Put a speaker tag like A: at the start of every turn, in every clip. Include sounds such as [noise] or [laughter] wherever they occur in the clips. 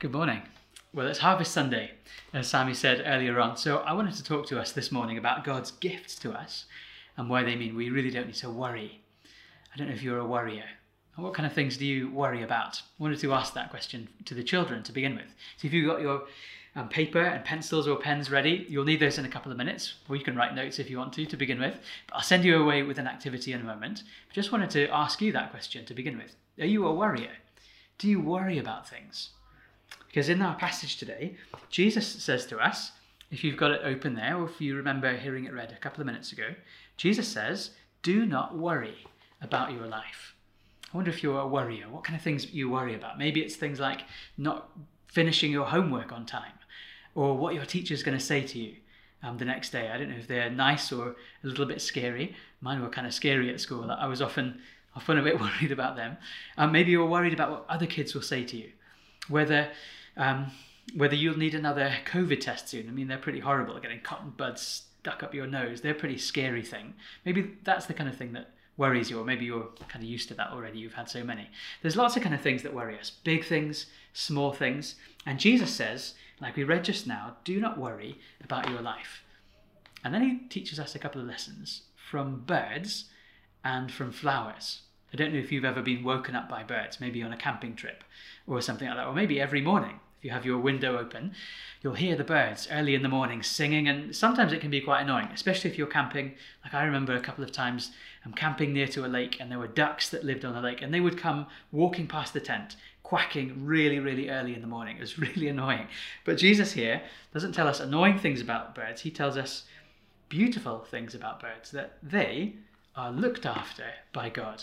A: Good morning. Well, it's Harvest Sunday, as Sammy said earlier on. So I wanted to talk to us this morning about God's gifts to us and why they mean we really don't need to worry. I don't know if you're a worrier. What kind of things do you worry about? I wanted to ask that question to the children to begin with. So if you've got your um, paper and pencils or pens ready, you'll need those in a couple of minutes, or you can write notes if you want to to begin with. But I'll send you away with an activity in a moment. Just wanted to ask you that question to begin with. Are you a worrier? Do you worry about things? Because in our passage today, Jesus says to us, if you've got it open there, or if you remember hearing it read a couple of minutes ago, Jesus says, Do not worry about your life. I wonder if you're a worrier. What kind of things you worry about? Maybe it's things like not finishing your homework on time, or what your teacher's going to say to you um, the next day. I don't know if they're nice or a little bit scary. Mine were kind of scary at school. I was often often a bit [laughs] worried about them. Um, maybe you're worried about what other kids will say to you, whether um, whether you'll need another COVID test soon. I mean, they're pretty horrible, getting cotton buds stuck up your nose. They're a pretty scary thing. Maybe that's the kind of thing that worries you, or maybe you're kind of used to that already. You've had so many. There's lots of kind of things that worry us big things, small things. And Jesus says, like we read just now, do not worry about your life. And then he teaches us a couple of lessons from birds and from flowers. I don't know if you've ever been woken up by birds, maybe on a camping trip or something like that, or maybe every morning if you have your window open, you'll hear the birds early in the morning singing, and sometimes it can be quite annoying, especially if you're camping. Like I remember a couple of times I'm camping near to a lake, and there were ducks that lived on the lake, and they would come walking past the tent, quacking really, really early in the morning. It was [laughs] really annoying. But Jesus here doesn't tell us annoying things about birds, he tells us beautiful things about birds that they are looked after by God,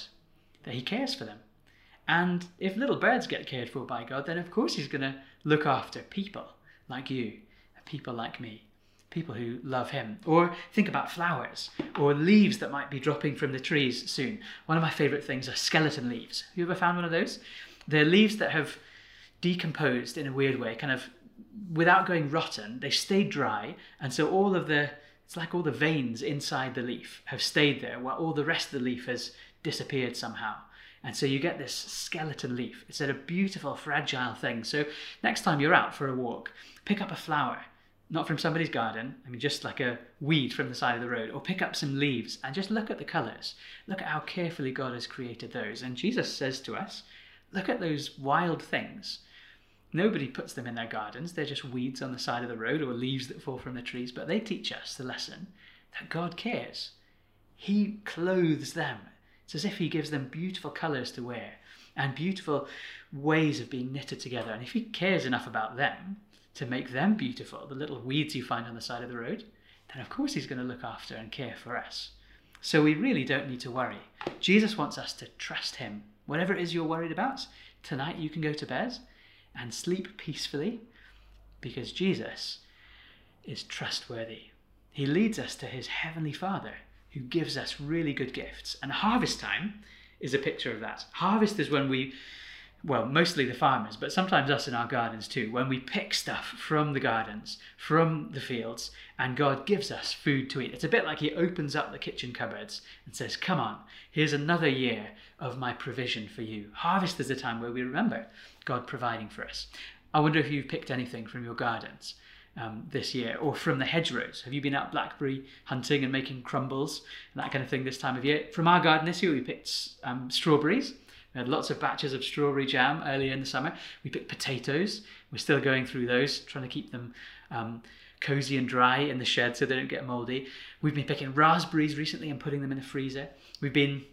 A: that he cares for them. And if little birds get cared for by God, then of course He's going to look after people like you, people like me, people who love Him. Or think about flowers or leaves that might be dropping from the trees soon. One of my favourite things are skeleton leaves. Have you ever found one of those? They're leaves that have decomposed in a weird way, kind of without going rotten. They stayed dry, and so all of the it's like all the veins inside the leaf have stayed there while all the rest of the leaf has disappeared somehow. And so you get this skeleton leaf. It's a beautiful, fragile thing. So next time you're out for a walk, pick up a flower, not from somebody's garden, I mean, just like a weed from the side of the road, or pick up some leaves and just look at the colours. Look at how carefully God has created those. And Jesus says to us, look at those wild things. Nobody puts them in their gardens, they're just weeds on the side of the road or leaves that fall from the trees, but they teach us the lesson that God cares. He clothes them it's as if he gives them beautiful colours to wear and beautiful ways of being knitted together. And if he cares enough about them to make them beautiful, the little weeds you find on the side of the road, then of course he's going to look after and care for us. So we really don't need to worry. Jesus wants us to trust him. Whatever it is you're worried about, tonight you can go to bed and sleep peacefully because Jesus is trustworthy. He leads us to his heavenly Father who gives us really good gifts. And harvest time is a picture of that. Harvest is when we, well, mostly the farmers, but sometimes us in our gardens too, when we pick stuff from the gardens, from the fields, and God gives us food to eat. It's a bit like He opens up the kitchen cupboards and says, Come on, here's another year of my provision for you. Harvest is a time where we remember God providing for us. I wonder if you've picked anything from your gardens um, this year, or from the hedgerows? Have you been out blackberry hunting and making crumbles and that kind of thing this time of year? From our garden this year, we picked um, strawberries. We had lots of batches of strawberry jam earlier in the summer. We picked potatoes. We're still going through those, trying to keep them um, cozy and dry in the shed so they don't get moldy. We've been picking raspberries recently and putting them in the freezer. We've been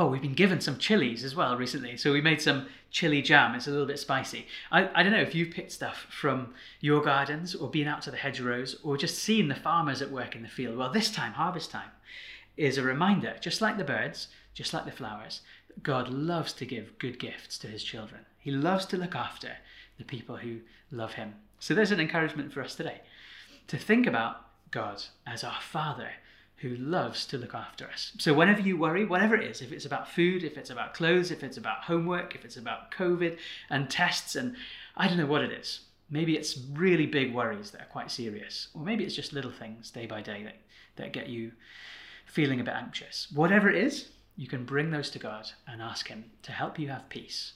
A: Oh, we've been given some chilies as well recently. So we made some chili jam. It's a little bit spicy. I, I don't know if you've picked stuff from your gardens or been out to the hedgerows or just seen the farmers at work in the field. Well, this time, harvest time, is a reminder, just like the birds, just like the flowers, God loves to give good gifts to his children. He loves to look after the people who love him. So there's an encouragement for us today to think about God as our Father who loves to look after us. So whenever you worry, whatever it is, if it's about food, if it's about clothes, if it's about homework, if it's about COVID and tests, and I don't know what it is. Maybe it's really big worries that are quite serious, or maybe it's just little things day by day that, that get you feeling a bit anxious. Whatever it is, you can bring those to God and ask Him to help you have peace.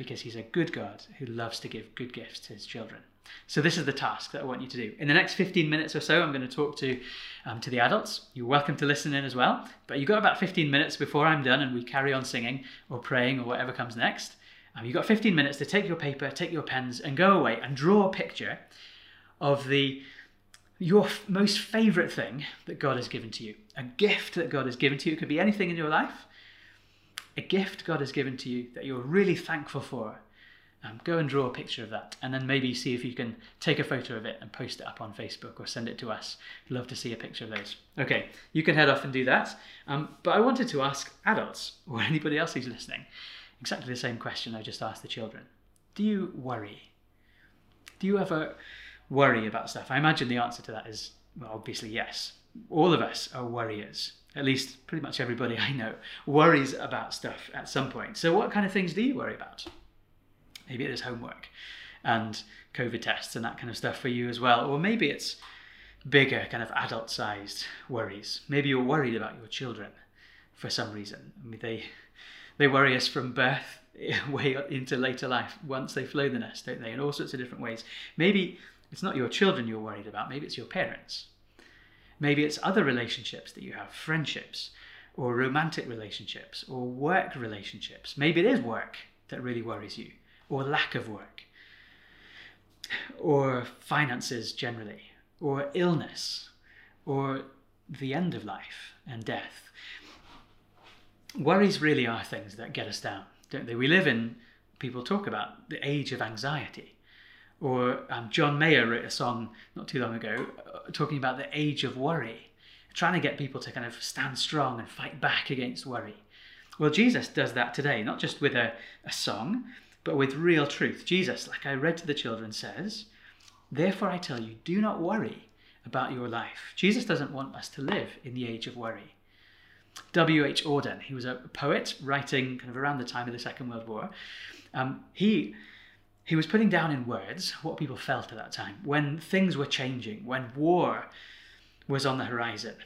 A: because he's a good God who loves to give good gifts to his children. So this is the task that I want you to do. In the next 15 minutes or so, I'm going to talk to um, to the adults. You're welcome to listen in as well. But you've got about 15 minutes before I'm done and we carry on singing or praying or whatever comes next. Um, you've got 15 minutes to take your paper, take your pens, and go away and draw a picture of the your f- most favorite thing that God has given to you, a gift that God has given to you. It could be anything in your life, a gift God has given to you that you're really thankful for. Um, go and draw a picture of that, and then maybe see if you can take a photo of it and post it up on Facebook or send it to us. Love to see a picture of those. Okay, you can head off and do that. Um, but I wanted to ask adults [laughs] or anybody else who's listening exactly the same question I just asked the children. Do you worry? Do you ever worry about stuff? I imagine the answer to that is, well, obviously, yes. All of us are worriers. At least, pretty much everybody I know worries about stuff at some point. So, what kind of things do you worry about? Maybe it is homework and COVID tests and that kind of stuff for you as well. Or maybe it's bigger, kind of adult sized worries. Maybe you're worried about your children for some reason. I mean, they, they worry us from birth [laughs] way into later life once they flow the nest, don't they? In all sorts of different ways. Maybe it's not your children you're worried about, maybe it's your parents. Maybe it's other relationships that you have, friendships, or romantic relationships, or work relationships. Maybe it is work that really worries you, or lack of work, or finances generally, or illness, or the end of life and death. Worries really are things that get us down, don't they? We live in, people talk about the age of anxiety. Or um, John Mayer wrote a song not too long ago uh, talking about the age of worry, trying to get people to kind of stand strong and fight back against worry. Well, Jesus does that today, not just with a, a song, but with real truth. Jesus, like I read to the children, says, Therefore I tell you, do not worry about your life. Jesus doesn't want us to live in the age of worry. W.H. Auden, he was a poet writing kind of around the time of the Second World War. Um, he he was putting down in words what people felt at that time when things were changing, when war was on the horizon,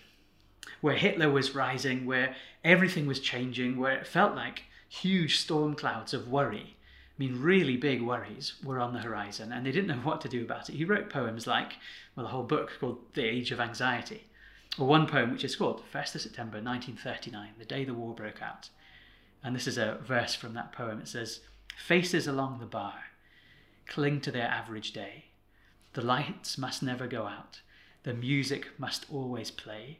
A: where Hitler was rising, where everything was changing, where it felt like huge storm clouds of worry. I mean, really big worries were on the horizon, and they didn't know what to do about it. He wrote poems like, well, a whole book called The Age of Anxiety, or one poem which is called 1st of September 1939, the day the war broke out. And this is a verse from that poem. It says, Faces along the bar cling to their average day. The lights must never go out. The music must always play.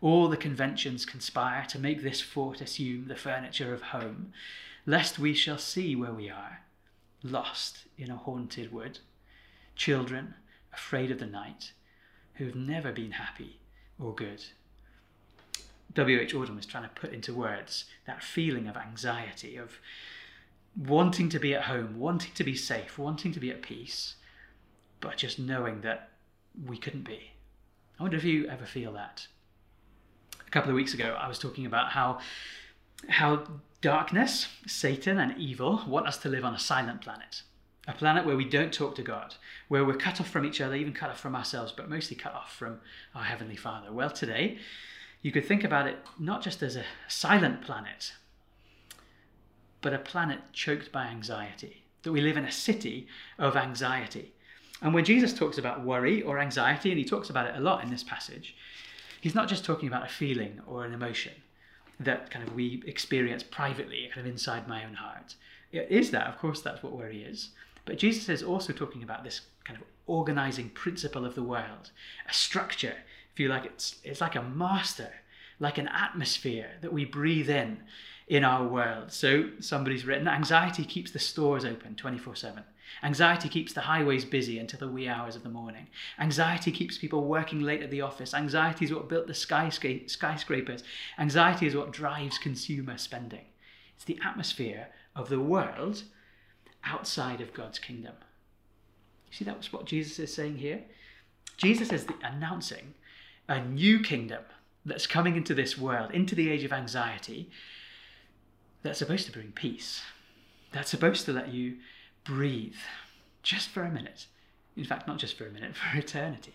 A: All the conventions conspire to make this fort assume the furniture of home, lest we shall see where we are, lost in a haunted wood. Children, afraid of the night, who've never been happy or good. W.H. Auden was trying to put into words that feeling of anxiety, of wanting to be at home, wanting to be safe, wanting to be at peace, but just knowing that we couldn't be. I wonder if you ever feel that. A couple of weeks ago, I was talking about how how darkness, Satan, and evil want us to live on a silent planet. A planet where we don't talk to God, where we're cut off from each other, even cut off from ourselves, but mostly cut off from our Heavenly Father. Well, today, you could think about it not just as a silent planet, but a planet choked by anxiety. That we live in a city of anxiety. And when Jesus talks about worry or anxiety, and he talks about it a lot in this passage, he's not just talking about a feeling or an emotion that kind of we experience privately, kind of inside my own heart. It is that, of course, that's what worry is. But Jesus is also talking about this kind of organizing principle of the world, a structure, if you like, it's, it's like a master, like an atmosphere that we breathe in in our world. So somebody's written anxiety keeps the stores open 24 7. Anxiety keeps the highways busy until the wee hours of the morning. Anxiety keeps people working late at the office. Anxiety is what built the skyscrapers. Anxiety is what drives consumer spending. It's the atmosphere of the world outside of God's kingdom. You see, that's what Jesus is saying here. Jesus is the, announcing a new kingdom that's coming into this world, into the age of anxiety, that's supposed to bring peace. That's supposed to let you breathe just for a minute. In fact, not just for a minute, [laughs] for eternity.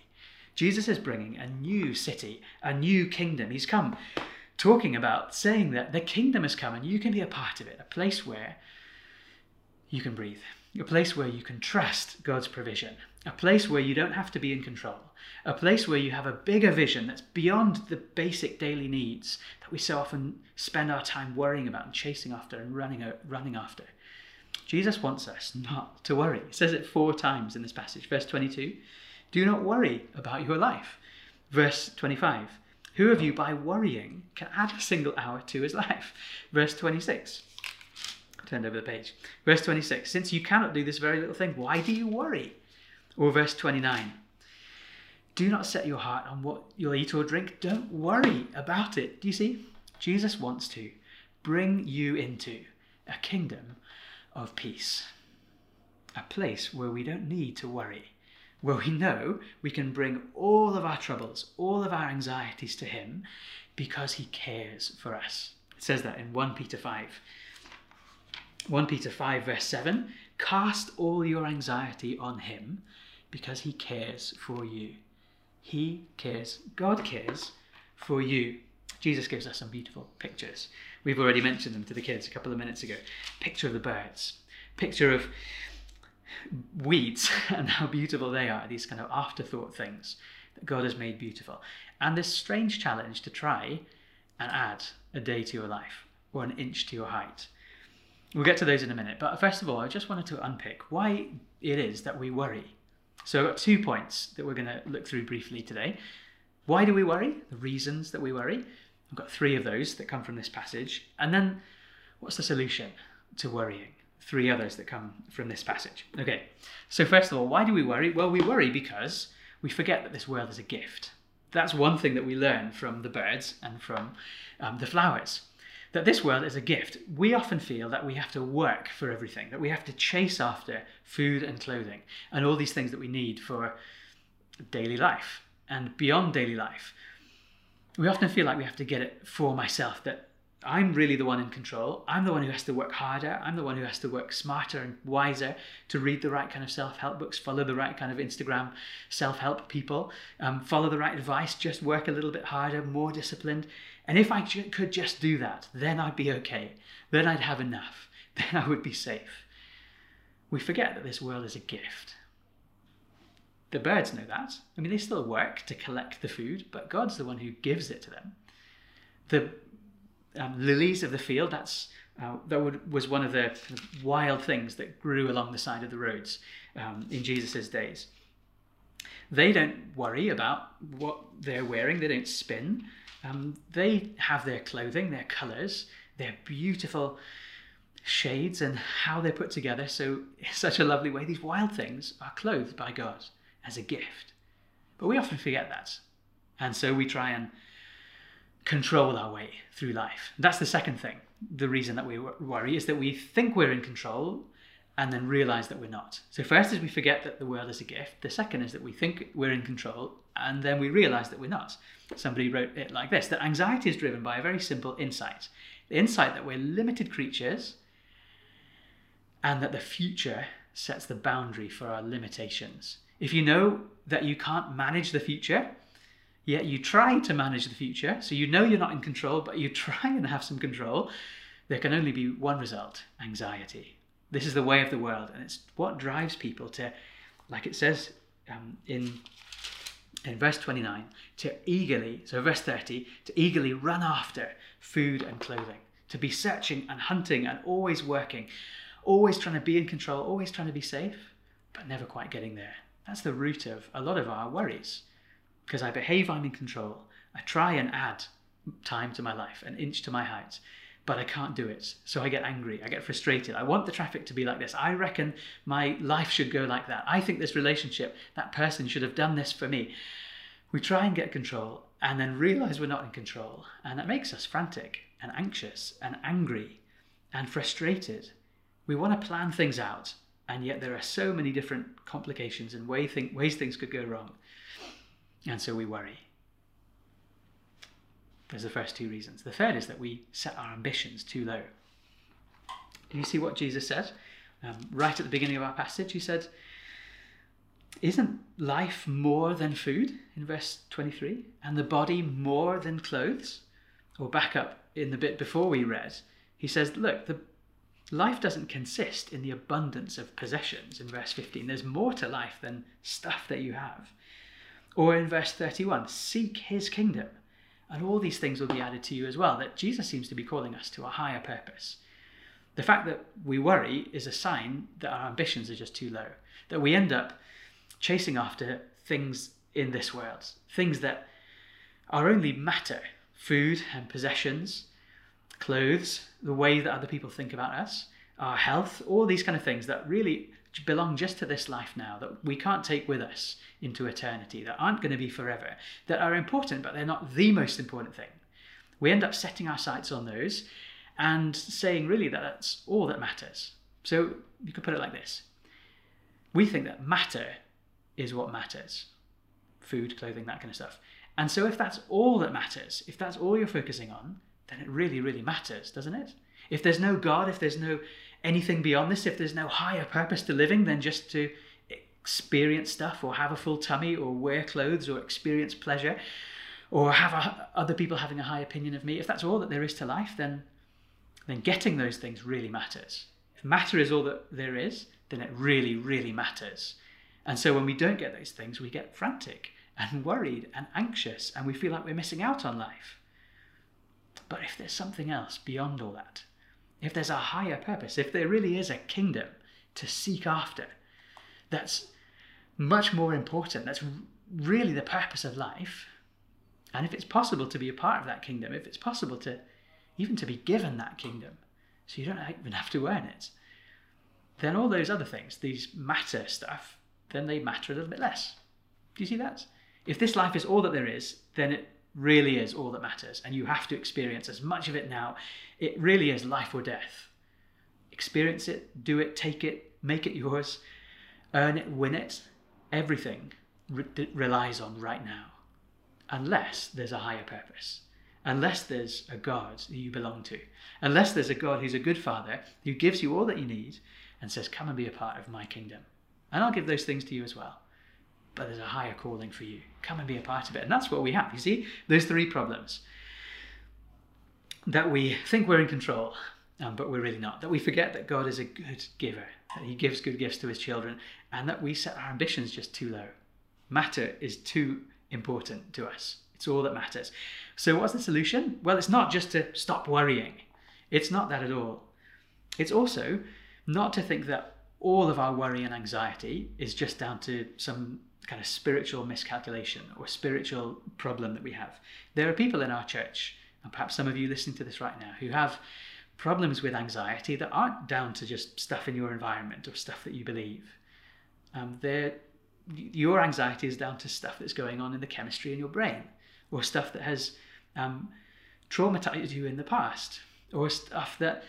A: Jesus is bringing a new city, a new kingdom. He's come talking about saying that the kingdom has come and you can be a part of it, a place where you can breathe, a place where you can trust God's provision, a place where you don't have to be in control, a place where you have a bigger vision that's beyond the basic daily needs that we so often spend our time worrying about and chasing after and running, running after. Jesus wants us not to worry. He says it four times in this passage. Verse 22 Do not worry about your life. Verse 25 Who of you, by worrying, can add a single hour to his life? Verse 26 Turned over the page. Verse 26 Since you cannot do this very little thing, why do you worry? Or verse 29 Do not set your heart on what you'll eat or drink. Don't worry about it. Do you see? Jesus wants to bring you into a kingdom of peace, a place where we don't need to worry, where we know we can bring all of our troubles, all of our anxieties to Him because He cares for us. It says that in 1 Peter 5. 1 Peter 5, verse 7 Cast all your anxiety on Him because He cares for you. He cares, God cares for you. Jesus gives us some beautiful pictures. We've already mentioned them to the kids a couple of minutes ago. Picture of the birds, picture of weeds [laughs] and how beautiful they are, these kind of afterthought things that God has made beautiful. And this strange challenge to try and add a day to your life or an inch to your height. We'll get to those in a minute, but first of all, I just wanted to unpick why it is that we worry. So I've got two points that we're going to look through briefly today. Why do we worry? The reasons that we worry. I've got three of those that come from this passage. And then what's the solution to worrying? Three others that come from this passage. Okay, so first of all, why do we worry? Well, we worry because we forget that this world is a gift. That's one thing that we learn from the birds and from um, the flowers. That this world is a gift. We often feel that we have to work for everything, that we have to chase after food and clothing and all these things that we need for daily life and beyond daily life we often feel like we have to get it for myself, that I'm really the one in control. I'm the one who has to work harder. I'm the one who has to work smarter and wiser to read the right kind of self help books, follow the right kind of Instagram self help people, um, follow the right advice, just work a little bit harder, more disciplined. And if I could just do that, then I'd be okay. Then I'd have enough. [laughs] Then I would be safe. We forget that this world is a gift. The birds know that. I mean, they still work to collect the food, but God's the one who gives it to them. The um, lilies of the field, that's uh, that would, was one of the kind of wild things that grew along the side of the roads um, in Jesus' days. They don't worry about what they're wearing, they don't spin. Um, they have their clothing, their colours, their beautiful shades, and how they're put together. So, in [laughs] such a lovely way, these wild things are clothed by God as a gift. But we often forget that. And so we try and control our way through life. That's the second thing. The reason that we worry is that we think we're in control and then realize that we're not. So, first is we forget that the world is a gift. The second is that we think we're in control and then we realize that we're not. Somebody wrote it like this that anxiety is driven by a very simple insight the insight that we're limited creatures and that the future sets the boundary for our limitations. If you know that you can't manage the future, yet you try to manage the future, so you know you're not in control, but you [laughs] try and have some control, there can only be one result anxiety. This is the way of the world, and it's what drives people to, like it says um, in in verse 29, to eagerly, so verse 30, to eagerly run after food and clothing, to be searching and hunting and always working, always trying to be in control, always trying to be safe, but never quite getting there. That's the root of a lot of our worries. Because I behave I'm in control. I try and add time to my life, an inch to my height, but I can't do it. So I get angry, I get frustrated. I want the traffic to be like this. I reckon my life should go like that. I think this relationship, that person should have done this for me. We try and get control and then realize we're not in control. And that makes us frantic and anxious and angry and frustrated. We want to plan things out and yet there are so many different complications and way ways things could go wrong. And so we worry. There's the first two reasons. The third is that we set our ambitions too low. Do you see what Jesus said? Um, right at the beginning of our passage, he said, Isn't life more than food? In verse 23, and the body more than clothes? Or back up in the bit before we read, he says, Look, the life doesn't consist in the abundance of possessions in verse 15. There's more to life than stuff that you have. Or in verse 31, seek his kingdom, and all these things will be added to you as well. That Jesus seems to be calling us to a higher purpose. The fact that we worry is a sign that our ambitions are just too low, that we end up chasing after things in this world, things that are only matter food and possessions, clothes, the way that other people think about us, our health, all these kind of things that really belong just to this life now, that we can't take with us into eternity, that aren't going to be forever, that are important, but they're not the most important thing. We end up setting our sights on those and saying really that that's all that matters. So you could put it like this We think that matter is what matters food, clothing, that kind of stuff. And so if that's all that matters, if that's all you're focusing on, then it really, really matters, doesn't it? If there's no God, if there's no anything beyond this, if there's no higher purpose to living than just to experience stuff or have a full tummy or wear clothes or experience pleasure or have a, other people having a high opinion of me, if that's all that there is to life, then then getting those things really matters. If matter is all that there is, then it really, really matters. And so when we don't get those things, we get frantic and worried and anxious and we feel like we're missing out on life. But if there's something else beyond all that, if there's a higher purpose, if there really is a kingdom to seek after, that's much more important, that's really the purpose of life, and if it's possible to be a part of that kingdom, if it's possible to even to be given that kingdom, so you don't even have to earn it, then all those other things, these matter stuff, then they matter a little bit less. Do you see that? If this life is all that there is, then it really is all that matters, and you have to experience as much of it now. It really is life or death. Experience it, do it, take it, make it yours, earn it, win it. Everything re- relies on right now, unless there's a higher purpose, unless there's a God that you belong to, unless there's a God who's a good father who gives you all that you need and says, Come and be a part of my kingdom. And I'll give those things to you as well but there's a higher calling for you. Come and be a part of it. And that's what we have. You see, those three problems that we think we're in control, um, but we're really not. That we forget that God is a good giver, that He gives good gifts to His children, and that we set our ambitions just too low. Matter is too important to us. It's all that matters. So, what's the solution? Well, it's not just to stop worrying. It's not that at all. It's also not to think that all of our worry and anxiety is just down to some kind of spiritual miscalculation or spiritual problem that we have. There are people in our church, and perhaps some of you listening to this right now, who have problems with anxiety that aren't down to just stuff in your environment or stuff that you believe. Um, your anxiety is down to stuff that's going on in the chemistry in your brain or stuff that has um, traumatized you in the past or stuff that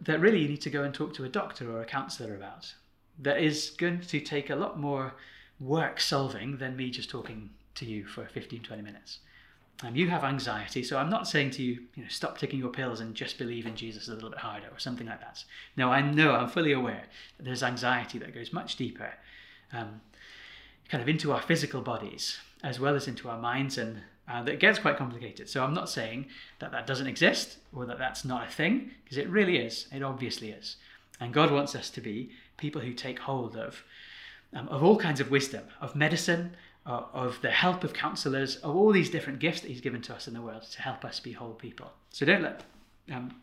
A: that really you need to go and talk to a doctor or a counselor about that is going to take a lot more work solving than me just talking to you for 15, 20 minutes. Um, you have anxiety, so I'm not saying to you, you know, stop taking your pills and just believe in Jesus a little bit harder or something like that. No, I know, I'm fully aware that there's anxiety that goes much deeper, um, kind of into our physical bodies as well as into our minds, and uh, that gets quite complicated. So I'm not saying that that doesn't exist or that that's not a thing, because it really is. It obviously is. And God wants us to be people who take hold of um, of all kinds of wisdom, of medicine, uh, of the help of counselors, of all these different gifts that He's given to us in the world to help us be whole people. So don't let, um,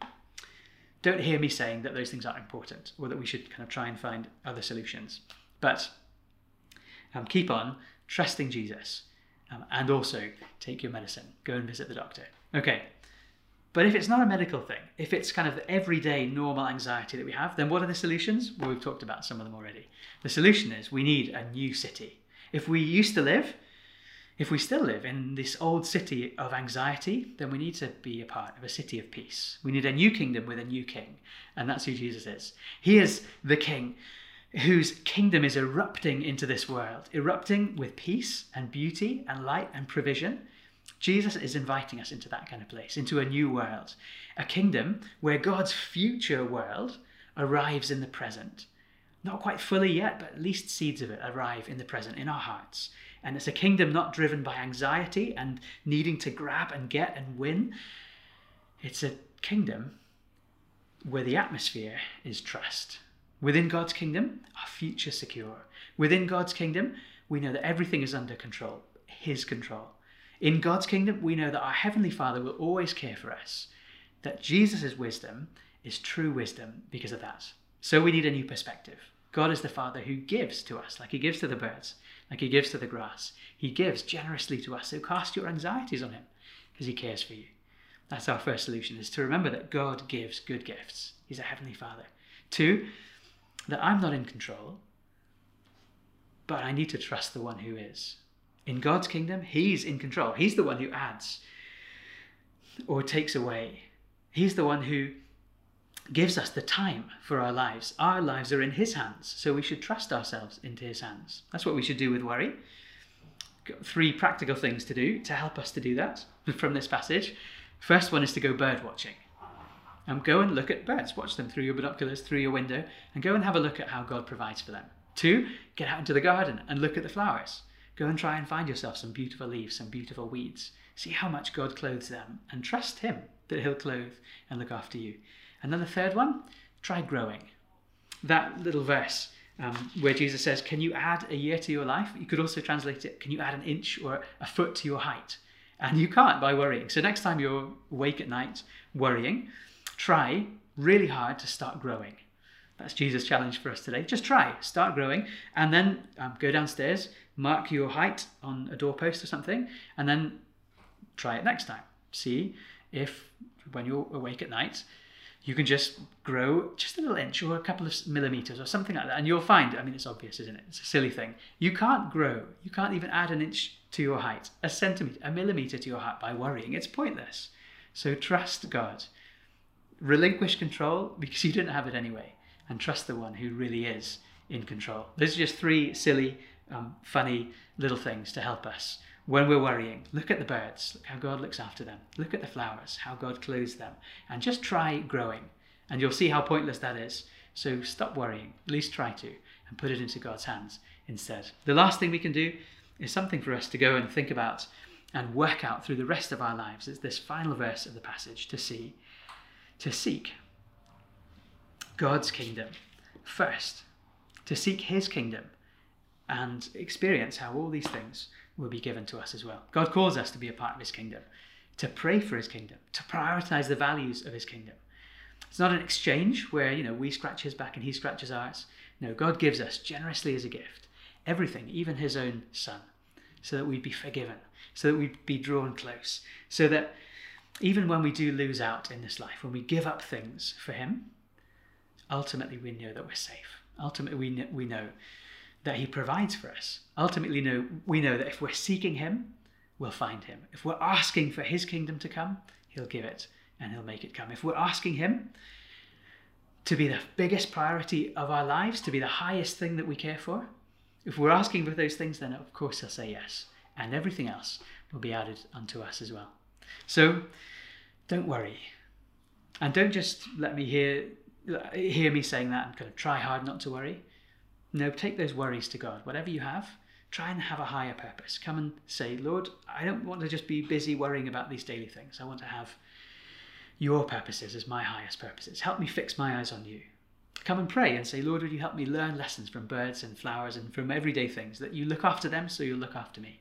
A: don't hear me saying that those things aren't important or that we should kind of try and find other solutions. But um, keep on trusting Jesus um, and also take your medicine. Go and visit the doctor. Okay, but if it's not a medical thing, if it's kind of the everyday normal anxiety that we have, then what are the solutions? Well, we've talked about some of them already. The solution is we need a new city. If we used to live, if we still live in this old city of anxiety, then we need to be a part of a city of peace. We need a new kingdom with a new king, and that's who Jesus is. He is the king whose kingdom is erupting into this world, erupting with peace and beauty and light and provision. Jesus is inviting us into that kind of place, into a new world, a kingdom where God's future world arrives in the present. Not quite fully yet, but at least seeds of it arrive in the present, in our hearts. And it's a kingdom not driven by anxiety and needing to grab and get and win. It's a kingdom where the atmosphere is trust. Within God's kingdom, our future is secure. Within God's kingdom, we know that everything is under control, His control. In God's kingdom, we know that our Heavenly Father will always care for us, that Jesus' wisdom is true wisdom because of that. So we need a new perspective. God is the Father who gives to us, like He gives to the birds, like He gives to the grass. He gives generously to us. So cast your anxieties on Him because He cares for you. That's our first solution, is to remember that God gives good gifts. He's a Heavenly Father. Two, that I'm not in control, but I need to trust the one who is. In God's kingdom, He's in control. He's the one who adds or takes away. He's the one who gives us the time for our lives. Our lives are in His hands, so we should trust ourselves into His hands. That's what we should do with worry. Got three practical things to do to help us to do that [laughs] from this passage. First one is to go bird watching. Um, go and look at birds, watch them through your binoculars, through your window, and go and have a look at how God provides for them. Two, get out into the garden and look at the flowers. Go and try and find yourself some beautiful leaves, some beautiful weeds. See how much God clothes them and trust Him that He'll clothe and look after you. And then the third one, try growing. That little verse um, where Jesus says, Can you add a year to your life? You could also translate it, Can you add an inch or a foot to your height? And you can't by worrying. So next time you're awake at night worrying, try really hard to start growing. That's Jesus' challenge for us today. Just try, start growing, and then um, go downstairs, mark your height on a doorpost or something, and then try it next time. See if when you're awake at night, you can just grow just a little inch or a couple of millimeters or something like that. And you'll find, I mean, it's obvious, isn't it? It's a silly thing. You can't grow, you can't even add an inch to your height, a centimeter, a millimeter to your height by worrying. It's pointless. So trust God. Relinquish control because you didn't have it anyway, and trust the one who really is in control. Those are just three silly, um, funny little things to help us when we're worrying. Look at the birds, look how God looks after them. Look at the flowers, how God clothes them. And just try growing. And you'll see how pointless that is. So stop worrying, at least try to, and put it into God's hands instead. The last thing we can do is something for us to go and think about and work out through the rest of our lives. It's this final verse of the passage to see, to seek God's kingdom first, to seek his kingdom and experience how all these things will be given to us as well. God calls us to be a part of his kingdom, to pray for his kingdom, to prioritize the values of his kingdom. It's not an exchange where, you know, we scratch his back and he scratches ours. No, God gives us generously as a gift everything, even his own son, so that we'd be forgiven, so that we'd be drawn close, so that even when we do lose out in this life, when we give up things for him, ultimately we know that we're safe. Ultimately, we know, we know that he provides for us. Ultimately, know, we know that if we're seeking him, we'll find him. If we're asking for his kingdom to come, he'll give it and he'll make it come. If we're asking him to be the biggest priority of our lives, to be the highest thing that we care for, if we're asking for those things, then of course he'll say yes. And everything else will be added unto us as well. So don't worry. And don't just let me hear hear me saying that and kind of try hard not to worry. No, take those worries to God. Whatever you have, try and have a higher purpose. Come and say, Lord, I don't want to just be busy worrying about these daily things. I want to have your purposes as my highest purposes. Help me fix my eyes on you. Come and pray and say, Lord, would you help me learn lessons from birds and flowers and from everyday things, that you look after them so you'll look after me.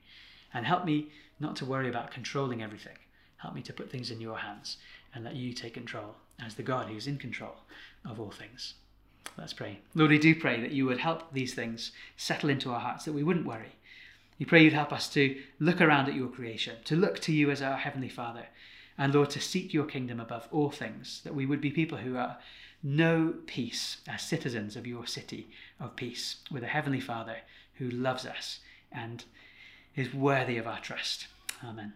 A: And help me not to worry about controlling everything. Help me to put things in your hands and let you take control as the God who's in control of all things. Let's pray. Lord, we do pray that you would help these things settle into our hearts, that we wouldn't worry. We pray you'd help us to look around at your creation, to look to you as our Heavenly Father, and Lord, to seek your kingdom above all things, that we would be people who are know peace as citizens of your city of peace, with a Heavenly Father who loves us and is worthy of our trust. Amen.